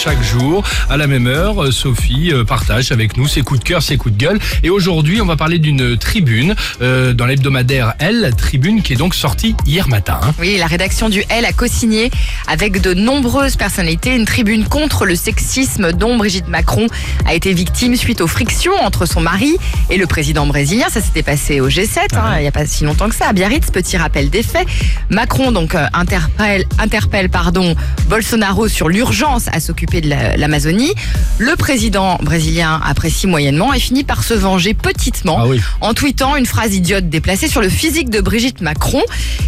Chaque jour, à la même heure, euh, Sophie euh, partage avec nous ses coups de cœur, ses coups de gueule. Et aujourd'hui, on va parler d'une tribune euh, dans l'hebdomadaire Elle, tribune qui est donc sortie hier matin. hein. Oui, la rédaction du L a co-signé avec de nombreuses personnalités une tribune contre le sexisme dont Brigitte Macron a été victime suite aux frictions entre son mari et le président brésilien. Ça s'était passé au G7, hein, il n'y a pas si longtemps que ça, à Biarritz. Petit rappel des faits. Macron donc interpelle, interpelle pardon, Bolsonaro sur l'urgence à s'occuper de la- l'Amazonie. Le président brésilien apprécie moyennement et finit par se venger petitement Ah oui. en tweetant une phrase idiote déplacée sur le physique de Brigitte Macron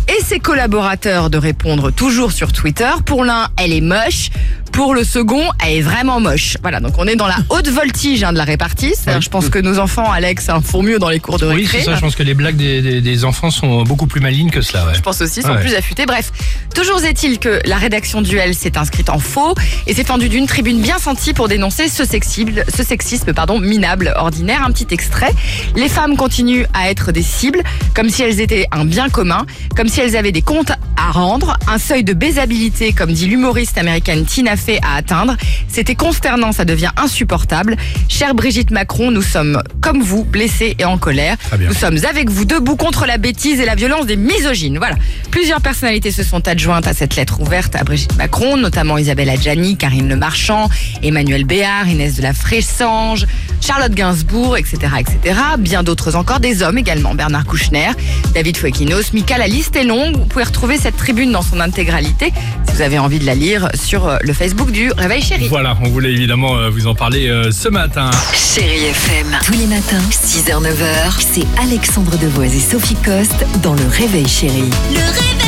et ses collaborateurs de répondre toujours sur Twitter. Pour l'un, elle est moche. Pour le second, elle est vraiment moche. Voilà, donc on est dans la haute voltige hein, de la répartie. Oui. Je pense que nos enfants, Alex, hein, font mieux dans les cours de Oui, récré. c'est ça. Je pense que les blagues des, des- des enfants sont beaucoup plus malignes que cela. Ouais. Je pense aussi, sont Ouais. plus affûtés. Bref, toujours est-il que la rédaction du L s'est inscrite en faux et s'est fendue d'une tribune bien sentie pour dénoncer ce sexisme, ce sexisme pardon, minable, ordinaire. Un petit extrait. Les femmes continuent à être des cibles, comme si elles étaient un bien commun, comme si elles avaient des comptes à rendre, un seuil de baisabilité, comme dit l'humoriste américaine Tina À atteindre. C'était consternant, ça devient insupportable. Chère Brigitte Macron, nous sommes comme vous, blessés et en colère. Nous sommes avec vous debout contre la bêtise et la violence des misogynes. Voilà. Plusieurs personnalités se sont adjointes à cette lettre ouverte à Brigitte Macron, notamment Isabelle Adjani, Karine Le Marchand, Emmanuel Béard, Inès de la Fressange, Charlotte Gainsbourg, etc., etc. Bien d'autres encore, des hommes également, Bernard Kouchner, David Fouequinos, Mika, la liste est longue. Vous pouvez retrouver cette tribune dans son intégralité si vous avez envie de la lire sur euh, le Facebook du Réveil Chéri. Voilà, on voulait évidemment euh, vous en parler euh, ce matin. Chérie FM. Tous les matins, 6h-9h, c'est Alexandre Devoise et Sophie Coste dans Le Réveil Chérie. Le réveil,